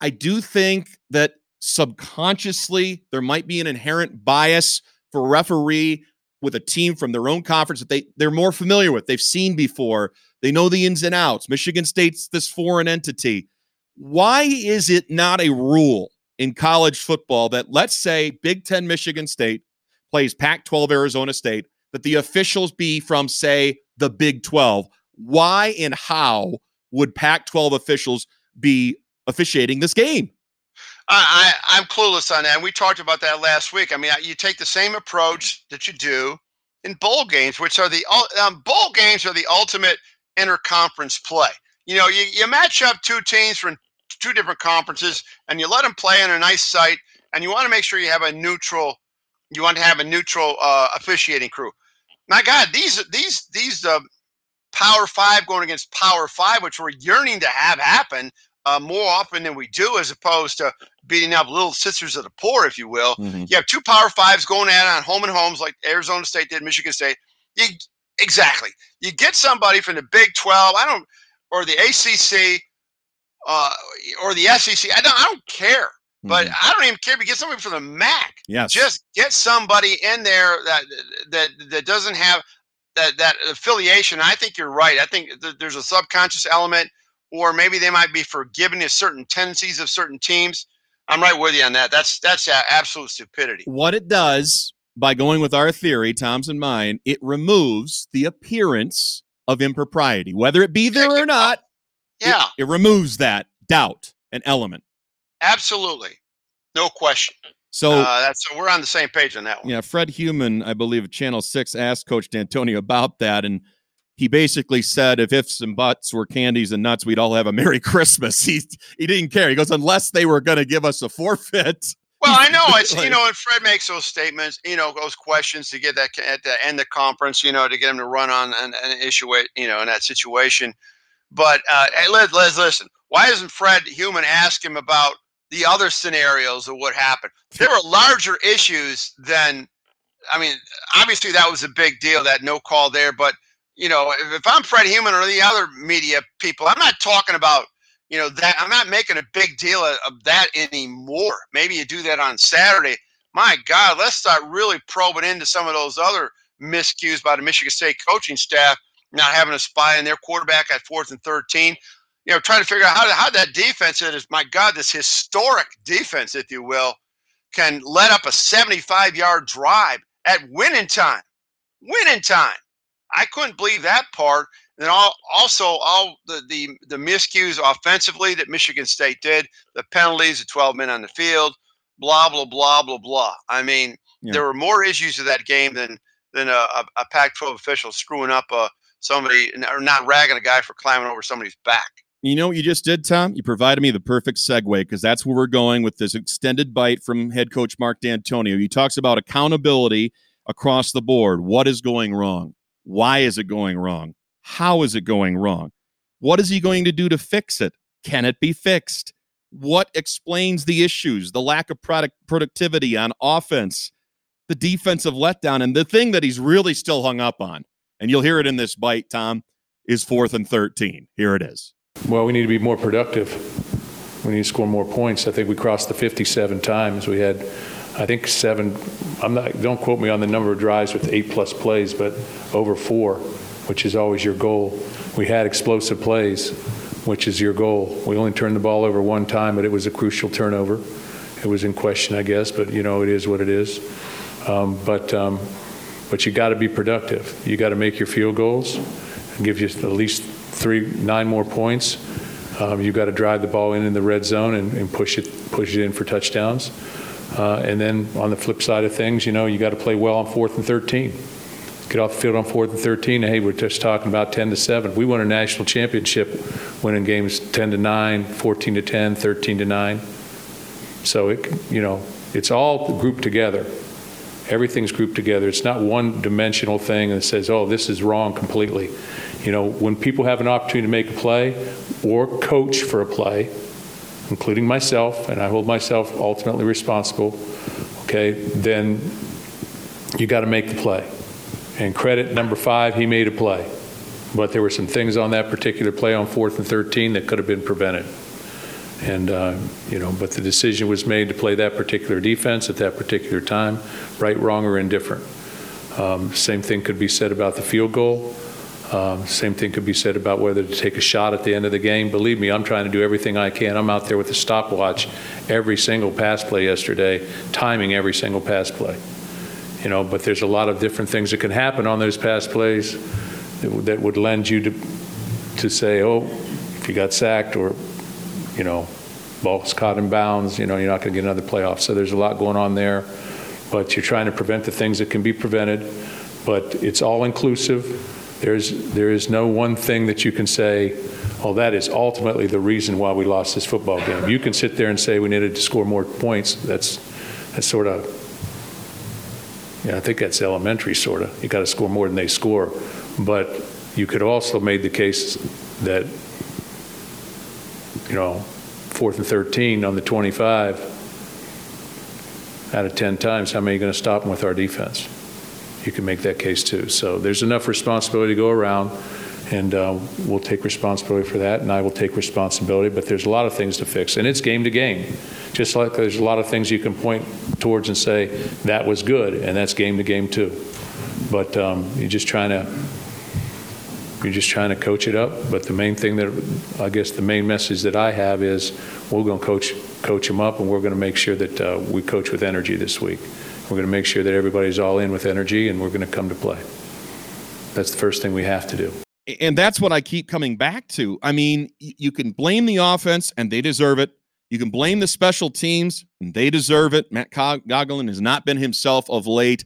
I do think that subconsciously there might be an inherent bias for referee with a team from their own conference that they they're more familiar with. They've seen before. They know the ins and outs. Michigan State's this foreign entity. Why is it not a rule in college football that let's say Big 10 Michigan State plays Pac 12 Arizona State that the officials be from say the Big 12? Why and how would Pac 12 officials be officiating this game? I, I I'm clueless on that. And we talked about that last week. I mean, you take the same approach that you do in bowl games, which are the um, bowl games are the ultimate interconference play. You know, you, you match up two teams from two different conferences, and you let them play in a nice site, and you want to make sure you have a neutral. You want to have a neutral uh, officiating crew. My God, these these these uh, Power Five going against Power Five, which we're yearning to have happen uh, more often than we do, as opposed to beating up little sisters of the poor, if you will. Mhm. You have two Power Fives going at on home and homes like Arizona State did, Michigan State. You, exactly. You get somebody from the Big Twelve, I don't, or the ACC, uh, or the SEC. I don't. I don't care. But Mhm. I don't even care if you get somebody from the MAC. yes, Just get somebody in there that that that doesn't have that that affiliation. I think you're right. I think th- there's a subconscious element, or maybe they might be forgiving of certain tendencies of certain teams. I'm right with you on that. That's that's absolute stupidity. what it does by going with our theory, Tom's and mine, it removes the appearance of impropriety, whether it be there or not. it- Yeah, it, removes that doubt, an element. absolutely, no question. So, uh, that's so we're on the same page on that one. yeah, Fred Heumann, I believe, of Channel Six asked Coach Dantonio about that, and he basically said, "If ifs and buts were candies and nuts, we'd all have a Merry Christmas." He he didn't care. He goes, "Unless they were going to give us a forfeit." Well, I know it's you know, and Fred makes those statements, you know, those questions to get that at the end of the conference, you know, to get him to run on and, and issue it, you know, in that situation. But uh, hey, Les, Les, listen, why doesn't Fred Heumann ask him about the other scenarios of what happened? There were larger issues than, I mean, obviously that was a big deal, that no call there. But you know, if, if I'm Fred Heumann or the other media people, I'm not talking about you know that i'm not making a big deal of, of that anymore. Maybe you do that on saturday. My god let's start really probing into some of those other miscues by the michigan state coaching staff not having a spy in their quarterback at fourth and 13 you know trying to figure out how, how that defense is my god this historic defense if you will can let up a 75 yard drive at winning time. Winning time. I couldn't believe that part then all, also all the, the the miscues offensively that Michigan State did, the penalties, the 12 men on the field, blah blah blah blah blah. I mean, Yeah. there were more issues of that game than than a, a, a Pac-12 official screwing up uh, somebody or not ragging a guy for climbing over somebody's back. You know what you just did, Tom? You provided me the perfect segue because that's where we're going with this extended bite from head coach Mark Dantonio. He talks about accountability across the board. What is going wrong? Why is it going wrong? How is it going wrong? What is he going to do to fix it? Can it be fixed? What explains the issues, the lack of product productivity on offense, the defensive letdown, and the thing that he's really still hung up on, and you'll hear it in this bite, Tom, is fourth and 13. Here it is. Well, we need to be more productive. We need to score more points. I think we crossed the 57 times. We had, I think, seven. I'm not. Don't quote me on the number of drives with eight plus plays, but over four, which is always your goal. We had explosive plays, which is your goal. We only turned the ball over one time, but it was a crucial turnover. It was in question, I guess, but you know, it is what it is. Um, but um, but you got to be productive. You got to make your field goals and give you at least three, nine more points. Um, you got to drive the ball in in the red zone and, and push it push it in for touchdowns. Uh, and then on the flip side of things, you know, you got to play well on fourth and 13. Get off the field on fourth and 13. Hey, we're just talking about 10 to 7. We won a national championship winning games 10 to 9, 14 to 10, 13 to 9. So it, you know, it's all grouped together. Everything's grouped together. It's not one dimensional thing that says, oh, this is wrong completely. You know, when people have an opportunity to make a play or coach for a play, including myself, and I hold myself ultimately responsible, okay, then you got to make the play. And credit number five, he made a play. But there were some things on that particular play on fourth and 13 that could have been prevented. And, uh, you know, but the decision was made to play that particular defense at that particular time, right, wrong, or indifferent. Um, same thing could be said about the field goal. Um, same thing could be said about whether to take a shot at the end of the game. Believe me, I'm trying to do everything I can. I'm out there with a stopwatch every single pass play yesterday, timing every single pass play. You know, but there's a lot of different things that can happen on those pass plays that, would- that would lend you to, to say, oh, if you got sacked or, you know, ball's caught in bounds, you know, you're not going to get another playoff. So there's a lot going on there, but you're trying to prevent the things that can be prevented. But it's all inclusive. There's there is no one thing that you can say, oh, that is ultimately the reason why we lost this football game. You can sit there and say we needed to score more points. That's that's sort of yeah, I think that's elementary, sort of. You got to score more than they score. But you could also made the case that, you know, fourth and 13 on the 25, out of 10 times, how many are going to stop them with our defense? You can make that case too. So there's enough responsibility to go around, and uh, we'll take responsibility for that, and I will take responsibility. But there's a lot of things to fix, and it's game to game. Just like there's a lot of things you can point towards and say that was good, and that's game to game too. But um, you're just trying to you're just trying to coach it up. But the main thing that I guess the main message that I have is we're going to coach coach them up, and we're going to make sure that uh, we coach with energy this week. We're going to make sure that everybody's all in with energy, and we're going to come to play. That's the first thing we have to do. And that's what I keep coming back to. I mean, you can blame the offense, and they deserve it. You can blame the special teams, and they deserve it. Matt Coghlin has not been himself of late,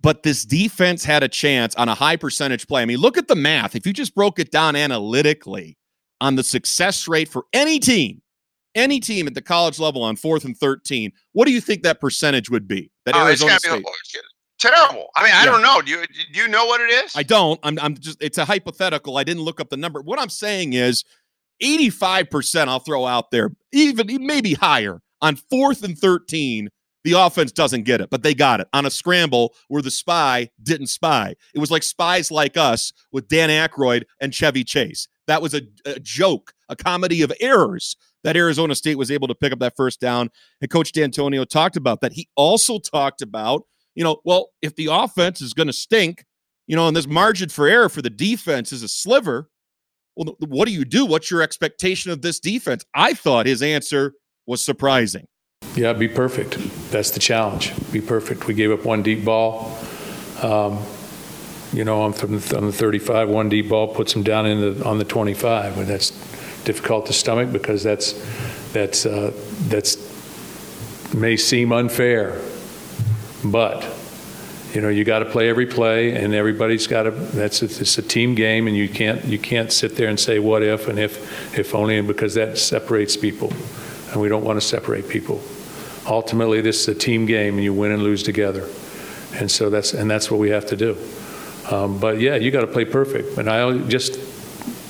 but this defense had a chance on a high percentage play. I mean, look at the math. If you just broke it down analytically on the success rate for any team, any team at the college level on fourth and 13, what do you think that percentage would be? That Oh, it's Arizona be State. Terrible. I mean, I Yeah. don't know. Do you do you know what it is? I don't. I'm, I'm just, it's a hypothetical. I didn't look up the number. What I'm saying is 85%, I'll throw out there, even maybe higher on fourth and 13. The offense doesn't get it, but they got it on a scramble where the spy didn't spy. It was like spies like us with Dan Aykroyd and Chevy Chase. That was a, a joke, a comedy of errors that Arizona State was able to pick up that first down. And Coach Dantonio talked about that. He also talked about, you know, well, if the offense is going to stink, you know, and this margin for error for the defense is a sliver, well, what do you do? What's your expectation of this defense? I thought his answer was surprising. Yeah, be perfect. That's the challenge. Be perfect. We gave up one deep ball. Um, you know, on, from the, on the 35, one deep ball puts them down in the, on the 25, and that's difficult to stomach because that's that's uh, that's may seem unfair, but you know you got to play every play, and everybody's got to. That's it's a team game, and you can't you can't sit there and say what if and if if only because that separates people, and we don't want to separate people. Ultimately, this is a team game, and you win and lose together, and so that's and that's what we have to do. Um, but yeah, you got to play perfect. And I just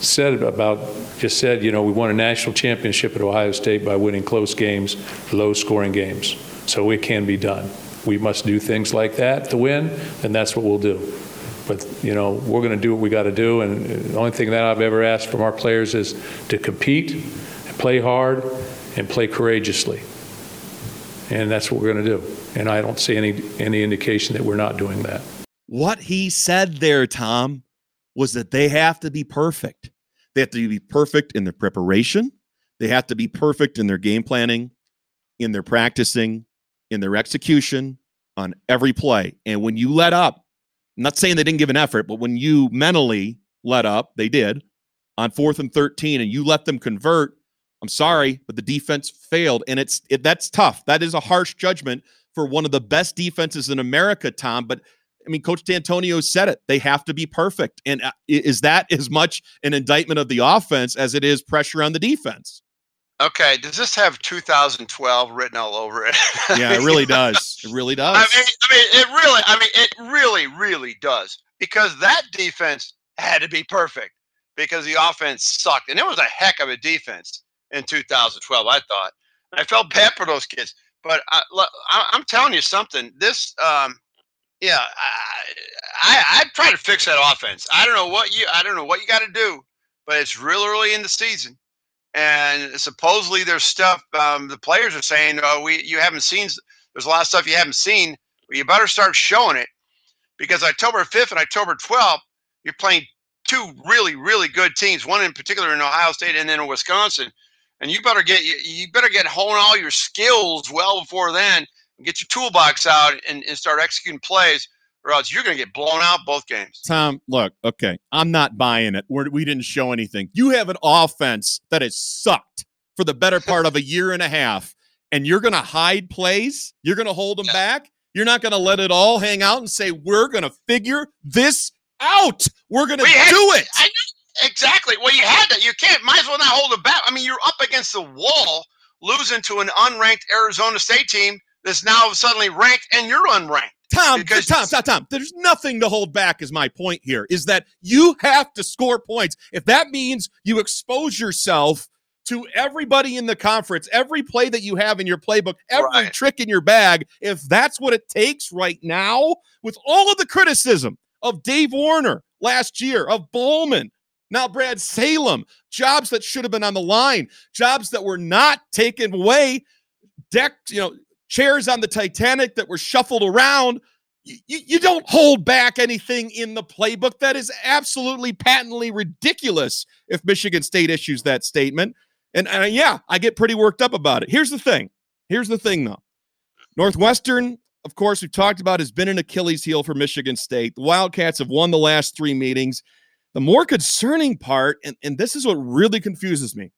said about just said, you know, we won a national championship at Ohio State by winning close games, low scoring games. So it can be done. We must do things like that to win, and that's what we'll do. But, you know, we're going to do what we got to do, and the only thing that I've ever asked from our players is to compete, and play hard, and play courageously. And that's what we're going to do. And I don't see any, any indication that we're not doing that. What he said there, Tom, was that they have to be perfect. They have to be perfect in their preparation. They have to be perfect in their game planning, in their practicing, in their execution on every play. And when you let up, I'm not saying they didn't give an effort, but when you mentally let up, they did on fourth and 13, and you let them convert, I'm sorry, but the defense failed. And it's it, that's tough. That is a harsh judgment for one of the best defenses in America, Tom. But I mean, Coach Dantonio said it. They have to be perfect. And uh, is that as much an indictment of the offense as it is pressure on the defense? Okay, does this have 2012 written all over it? Yeah, it really does. It really does. I mean, I mean, it really, I mean, it really, really does because that defense had to be perfect because the offense sucked, and it was a heck of a defense in 2012. I thought I felt bad for those kids, but I, am telling you something. This, um, yeah, I, I, I try to fix that offense. I don't know what you, I don't know what you got to do, but it's real early in the season and supposedly there's stuff um, the players are saying oh we you haven't seen there's a lot of stuff you haven't seen. You better start showing it. Because october 5th and october 12th you're playing two really really good teams one in particular in ohio state and then in wisconsin. And you better get you better get hone all your skills well before then and get your toolbox out and, and start executing plays or else you're going to get blown out both games. Tom, look, okay, I'm not buying it. We're, we did not show anything. You have an offense that has sucked for the better part of a year and a half, and you're going to hide plays. You're going to hold them yeah. back. You're not going to let it all hang out and say we're going to figure this out. We're going to do it. I, exactly. Well, you had to. You can't. Might as well not hold it back. I mean, you're up against the wall, losing to an unranked Arizona State team that's now suddenly ranked, and you're unranked. Tom, because Tom, Tom, Tom, there's nothing to hold back, is my point here, is that you have to score points. If that means you expose yourself to everybody in the conference, every play that you have in your playbook, every right. trick in your bag, if that's what it takes right now, with all of the criticism of Dave Warner last year, of Bowman, now Brad Salem, jobs that should have been on the line, jobs that were not taken away, decked, you know, chairs on the Titanic that were shuffled around. You, you, don't hold back anything in the playbook. That is absolutely patently ridiculous if Michigan State issues that statement. And, and uh, yeah, I get pretty worked up about it. Here's the thing. Here's the thing, though. Northwestern, of course, we've talked about, has been an Achilles heel for Michigan State. The Wildcats have won the last three meetings. The more concerning part, and, and this is what really confuses me,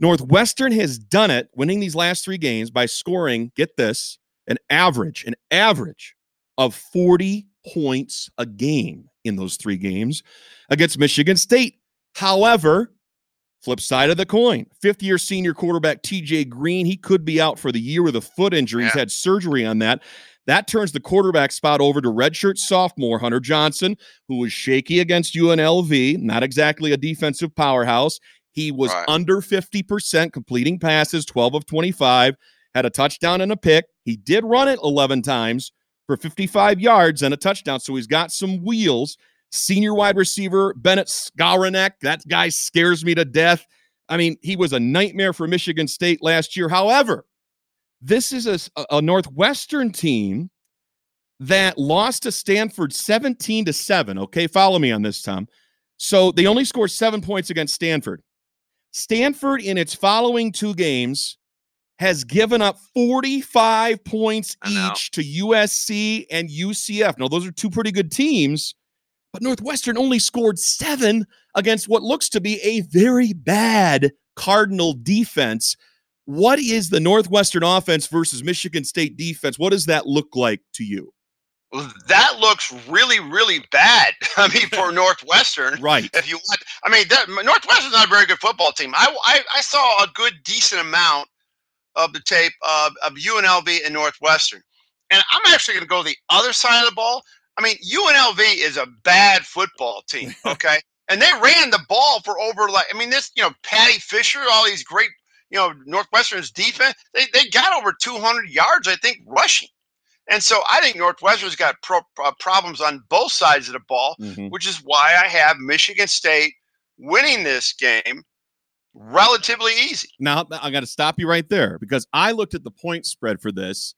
Northwestern has done it, winning these last three games by scoring, get this, an average, an average of 40 points a game in those three games against Michigan State. However, flip side of the coin, fifth year senior quarterback TJ Green, he could be out for the year with a foot injury. He's had surgery on that. That turns the quarterback spot over to redshirt sophomore Hunter Johnson, who was shaky against UNLV, not exactly a defensive powerhouse. He was right. under 50% completing passes, 12 of 25, had a touchdown and a pick. He did run it 11 times for 55 yards and a touchdown. So he's got some wheels. Senior wide receiver Bennett Skowronek, that guy scares me to death. I mean, he was a nightmare for Michigan State last year. However, this is a, a Northwestern team that lost to Stanford 17 to 7. Okay, follow me on this, Tom. So they only scored seven points against Stanford. Stanford, in its following two games, has given up 45 points each to USC and UCF. Now, those are two pretty good teams, but Northwestern only scored seven against what looks to be a very bad Cardinal defense. What is the Northwestern offense versus Michigan State defense? What does that look like to you? That looks really, really bad. I mean, for Northwestern, right? If you want, I mean, that, Northwestern's not a very good football team. I, I, I saw a good, decent amount of the tape of, of UNLV and Northwestern, and I'm actually going to go the other side of the ball. I mean, UNLV is a bad football team, okay? and they ran the ball for over like, I mean, this, you know, Patty Fisher, all these great, you know, Northwestern's defense, they, they got over 200 yards, I think, rushing. And so I think Northwestern's got pro- uh, problems on both sides of the ball, Mhm. which is why I have Michigan State winning this game relatively easy. Now I got to stop you right there because I looked at the point spread for this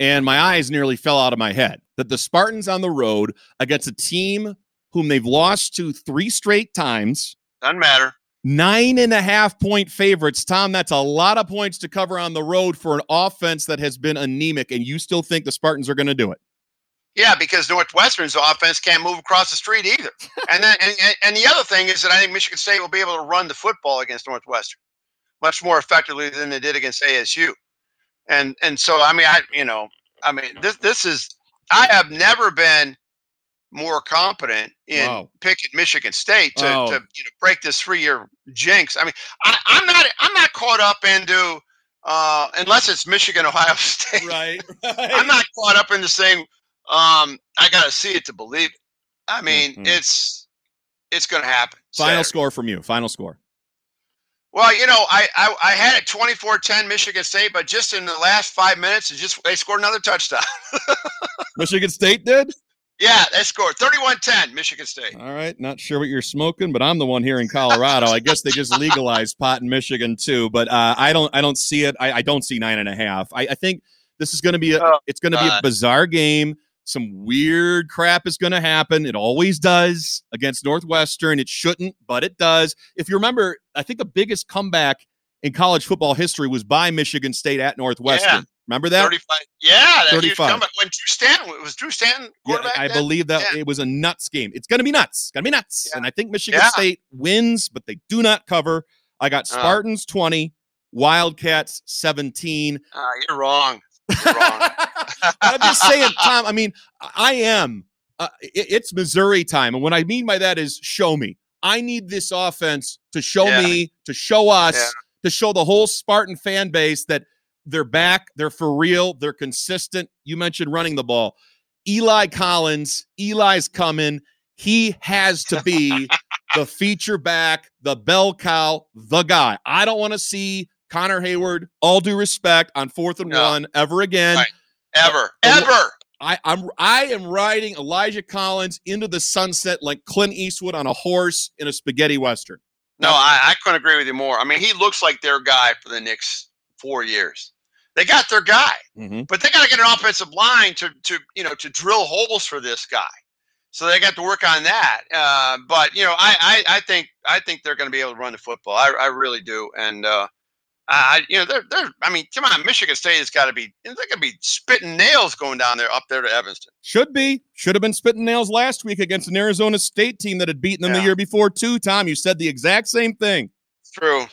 and my eyes nearly fell out of my head. That the Spartans on the road against a team whom they've lost to three straight times, Doesn't matter. Nine and a half point favorites. Tom, that's a lot of points to cover on the road for an offense that has been anemic, and you still think the Spartans are going to do it. Yeah, because Northwestern's offense can't move across the street either. and then and, and- the other thing is that I think Michigan State will be able to run the football against Northwestern much more effectively than they did against ASU. And and so I mean I you know I mean this this is I have never been more competent in Wow. picking Michigan State to, to you know break this three year jinx. I mean I, I'm not I'm not caught up into uh, unless it's Michigan Ohio State. Right. I'm not caught up in this thing. Um, I gotta see it to believe it. I mean, Mhm. it's it's gonna happen. Final Saturday. score from you. Final score. Well, you know, I, I I had it 24-10 Michigan State, but just in the last five minutes, it just they scored another touchdown. Michigan State did. Yeah, they scored 31-10 Michigan State. All right, not sure what you're smoking, but I'm the one here in Colorado. I guess they just legalized pot in Michigan too, but uh, I don't, I don't see it. I, I don't see nine and a half. I, I think this is going to be, a, Oh, it's going to be a bizarre game. Some weird crap is going to happen. It always does against Northwestern. It shouldn't, but it does. If you remember, I think the biggest comeback in college football history was by Michigan State at Northwestern. Remember that? 35. Yeah, that 35. comeback. When Drew Stanton it was Drew Stanton Yeah, quarterback. I then? believe that Yeah. it was a nuts game. It's going to be nuts. It's going to be nuts. Yeah. And I think Michigan Yeah. State wins, but they do not cover. I got Uh. Spartans 20, Wildcats 17. Ah, you're wrong. You're wrong. I'm just saying, Tom, I mean, I am. Uh, it- it's Missouri time. And what I mean by that is show me. I need this offense to show Yeah. me, to show us, Yeah. to show the whole Spartan fan base that they're back, they're for real, they're consistent. You mentioned running the ball. Eli Collins, Eli's coming. He has to be the feature back, the bell cow, the guy. I don't want to see Connor Heyward, all due respect, on fourth and No. one ever again. Right. Ever. Uh, Ever. I, I'm I am riding Elijah Collins into the sunset like Clint Eastwood on a horse in a spaghetti western. No, I, I couldn't agree with you more. I mean, he looks like their guy for the next four years. They got their guy, Mm-hmm. but they got to get an offensive line to to you know to drill holes for this guy. So they got to work on that. Uh, but you know, I, I I think I think they're going to be able to run the football. I, I really do. And uh, I you know they're they're I mean, come on, Michigan State has got to be they're going to be spitting nails going down there up there to Evanston. Should be. Should have been spitting nails last week against an Arizona State team that had beaten them the year before too. Tom, you said the exact same thing. It's true.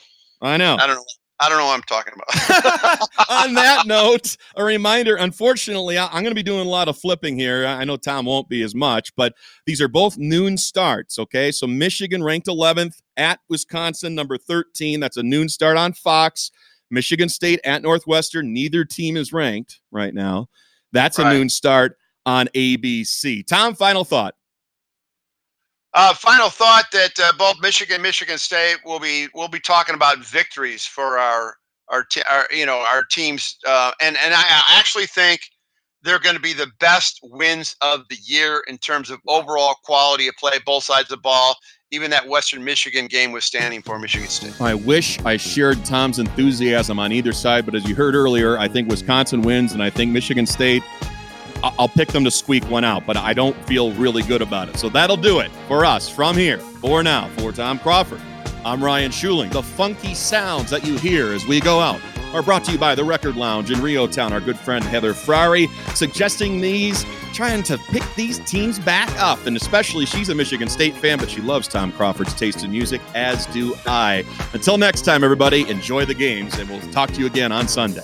I know. I don't know. I don't know what I'm talking about. On that note, a reminder unfortunately, I'm going to be doing a lot of flipping here. I know Tom won't be as much, but these are both noon starts. Okay. So Michigan ranked 11th at Wisconsin, number 13. That's a noon start on Fox. Michigan State at Northwestern. Neither team is ranked right now. That's a Right. noon start on ABC. Tom, final thought. Uh, final thought that uh, both Michigan, Michigan State will be will be talking about victories for our our, our you know our teams, uh, and and I actually think they're going to be the best wins of the year in terms of overall quality of play, both sides of the ball. Even that Western Michigan game was standing for Michigan State. I wish I shared Tom's enthusiasm on either side, but as you heard earlier, I think Wisconsin wins, and I think Michigan State. I'll pick them to squeak one out, but I don't feel really good about it. So that'll do it for us from here. For now, for Tom Crawford, I'm Ryan Schuling. The funky sounds that you hear as we go out are brought to you by the Record Lounge in REO Town. Our good friend Heather Frari suggesting these, trying to pick these teams back up. And especially, she's a Michigan State fan, but she loves Tom Crawford's taste in music, as do I. Until next time, everybody, enjoy the games, and we'll talk to you again on Sunday.